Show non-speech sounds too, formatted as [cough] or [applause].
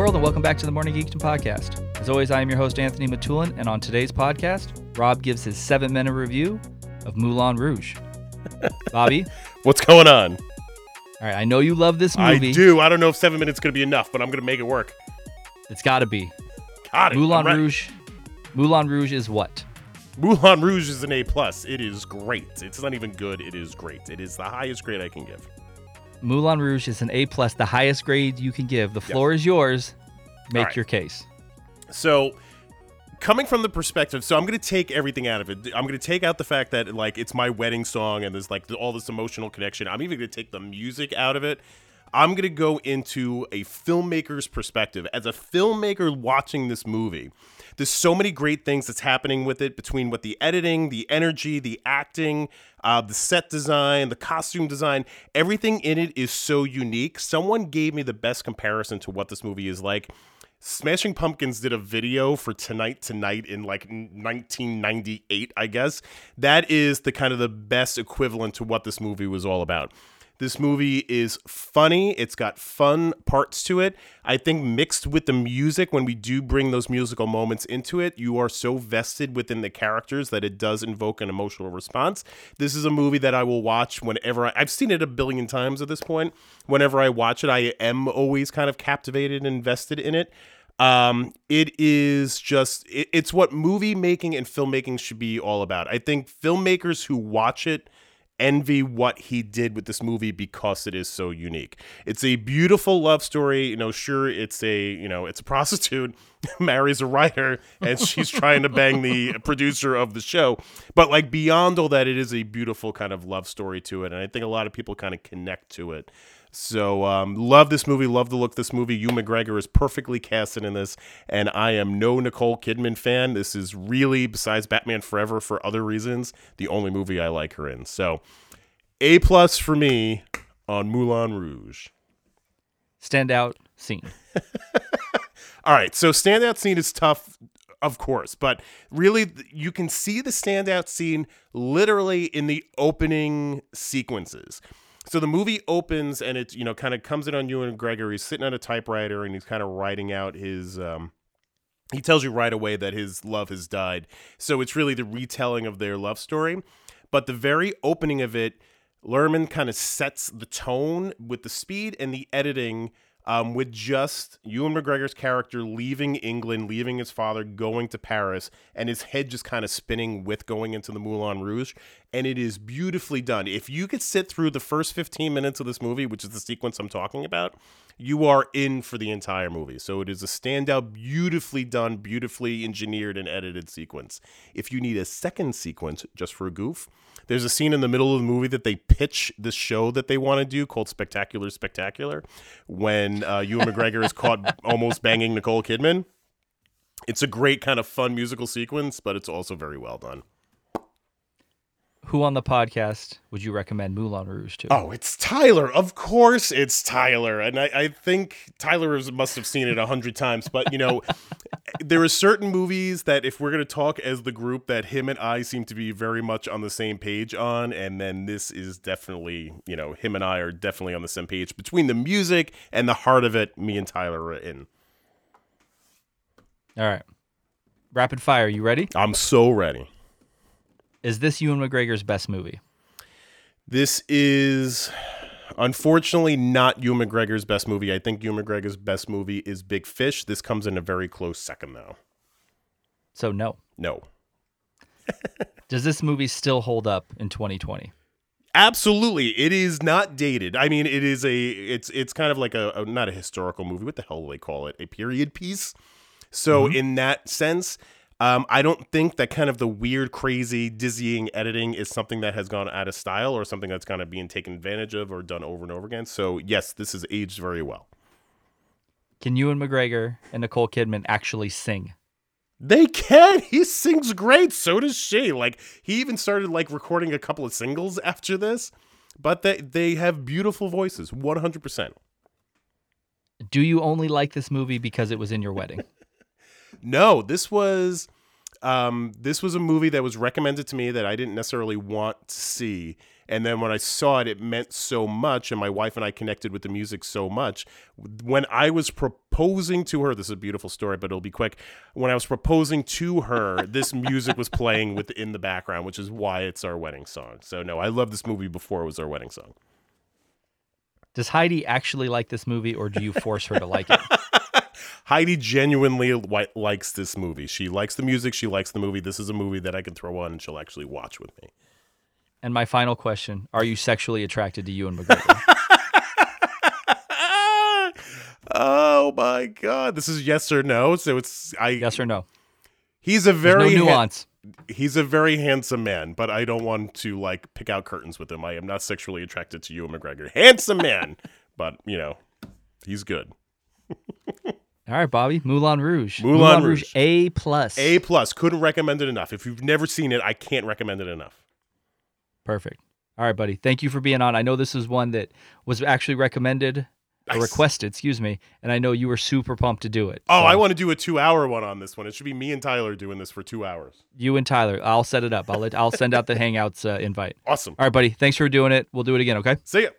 World, and welcome back to the Morning Geekdom podcast. As always, I am your host, Anthony Matulin, and on today's podcast, Rob gives his seven minute review of Moulin Rouge. [laughs] Bobby, What's going on? all right, I know you love this movie. I do. I don't know if seven minutes is going to be enough, but I'm going to make it work. It's got to be. Got it. Moulin I'm. Rouge. Moulin Rouge is what? Moulin Rouge is an A plus. It is great. It's not even good. It is great. It is the highest grade I can give. Moulin Rouge is an A plus, the highest grade you can give. The floor is yours. Make right. your case. So, coming from the perspective, so I'm going to take everything out of it. I'm going to take out the fact that like it's my wedding song and there's like all this emotional connection. I'm even going to take the music out of it. I'm going to go into a filmmaker's perspective. As a filmmaker watching this movie, there's so many great things that's happening with it between what the editing, the energy, the acting, uh, the set design, the costume design, everything in it is so unique. Someone gave me the best comparison to what this movie is like. Smashing Pumpkins did a video for Tonight Tonight in like 1998, I guess. That is the kind of the best equivalent to what this movie was all about. This movie is funny. It's got fun parts to it. I think mixed with the music, when we do bring those musical moments into it, you are so vested within the characters that it does invoke an emotional response. This is a movie that I will watch whenever I, I've seen it a billion times at this point. Whenever I watch it, I am always kind of captivated and invested in it. Um, it is just it, it's what movie making and filmmaking should be all about. I think filmmakers who watch it envy what he did with this movie because it is so unique. It's a beautiful love story. You know, sure, it's a you know, it's a prostitute [laughs] marries a writer and she's trying to bang the [laughs] producer of the show. But like beyond all that, it is a beautiful kind of love story to it, and I think a lot of people kind of connect to it. So um, love this movie, love the look of this movie. Ewan McGregor is perfectly casted in this, and I am no Nicole Kidman fan. This is really, besides Batman Forever for other reasons, the only movie I like her in. So A plus for me on Moulin Rouge. Standout scene. [laughs] All right, so standout scene is tough, of course, but really you can see the standout scene literally in the opening sequences. So the movie opens and it you know kind of comes in on Ewan McGregor. He's sitting at a typewriter and he's kind of writing out his. Um, he tells you right away that his love has died. So it's really the retelling of their love story. But the very opening of it, Luhrmann kind of sets the tone with the speed and the editing um, with just Ewan McGregor's character leaving England, leaving his father, going to Paris, and his head just kind of spinning with going into the Moulin Rouge. And it is beautifully done. If you could sit through the first 15 minutes of this movie, which is the sequence I'm talking about, you are in for the entire movie. So it is a standout, beautifully done, beautifully engineered and edited sequence. If you need a second sequence just for a goof, there's a scene in the middle of the movie that they pitch this show that they want to do called Spectacular Spectacular when uh, Ewan McGregor is caught [laughs] almost banging Nicole Kidman. It's a great kind of fun musical sequence, but it's also very well done. Who on the podcast would you recommend Moulin Rouge to? Oh, it's Tyler. Of course it's Tyler. And I, I think Tyler is- must have seen it a hundred times. But, you know, [laughs] there are certain movies that if we're going to talk as the group that him and I seem to be very much on the same page on. And then this is definitely, you know, him and I are definitely on the same page. Between the music and the heart of it, me and Tyler are in. All right. Rapid fire. You ready? I'm so ready. Is this Ewan McGregor's best movie? This is unfortunately not Ewan McGregor's best movie. I think Ewan McGregor's best movie is Big Fish. This comes in a very close second, though. So no. No. [laughs] Does this movie still hold up in 2020? Absolutely, it is not dated. I mean, it is a it's it's kind of like a, a not a historical movie. What the hell do they call it? A period piece. So mm-hmm. in that sense, um, I don't think that kind of the weird, crazy, dizzying editing is something that has gone out of style or something that's kind of being taken advantage of or done over and over again. So yes, this is aged very well. Can Ewan McGregor and Nicole Kidman actually sing? They can. He sings great. So does she. Like he even started like recording a couple of singles after this. But they they have beautiful voices, one hundred percent. Do you only like this movie because it was in your wedding? No, this was um, this was a movie that was recommended to me that I didn't necessarily want to see, And then when I saw it, it meant so much, and my wife and I connected with the music so much. When I was proposing to her, this is a beautiful story, but it'll be quick. When I was proposing to her, this music was playing within the background, which is why it's our wedding song. So no, I love this movie before it was our wedding song. Does Heidi actually like this movie, or do you force her to like it? [laughs] Heidi genuinely li- likes this movie. She likes the music. She likes the movie. This is a movie that I can throw on and she'll actually watch with me. And my final question: Are you sexually attracted to Ewan McGregor? [laughs] oh my god! This is yes or no. So it's I. yes or no? He's a very no ha- nuance. he's a very handsome man, but I don't want to like pick out curtains with him. I am not sexually attracted to Ewan McGregor. Handsome man, [laughs] but you know, he's good. [laughs] All right, Bobby. Moulin Rouge. Moulin Rouge. A plus. A plus. Couldn't recommend it enough. If you've never seen it, I can't recommend it enough. Perfect. All right, buddy. Thank you for being on. I know this is one that was actually recommended or Nice. requested, excuse me, and I know you were super pumped to do it. Oh, So, I want to do a two-hour one on this one. It should be me and Tyler doing this for two hours. you and Tyler. I'll set it up. I'll let, I'll send out the [laughs] Hangouts uh, invite. Awesome. All right, buddy. Thanks for doing it. We'll do it again. Okay. See ya.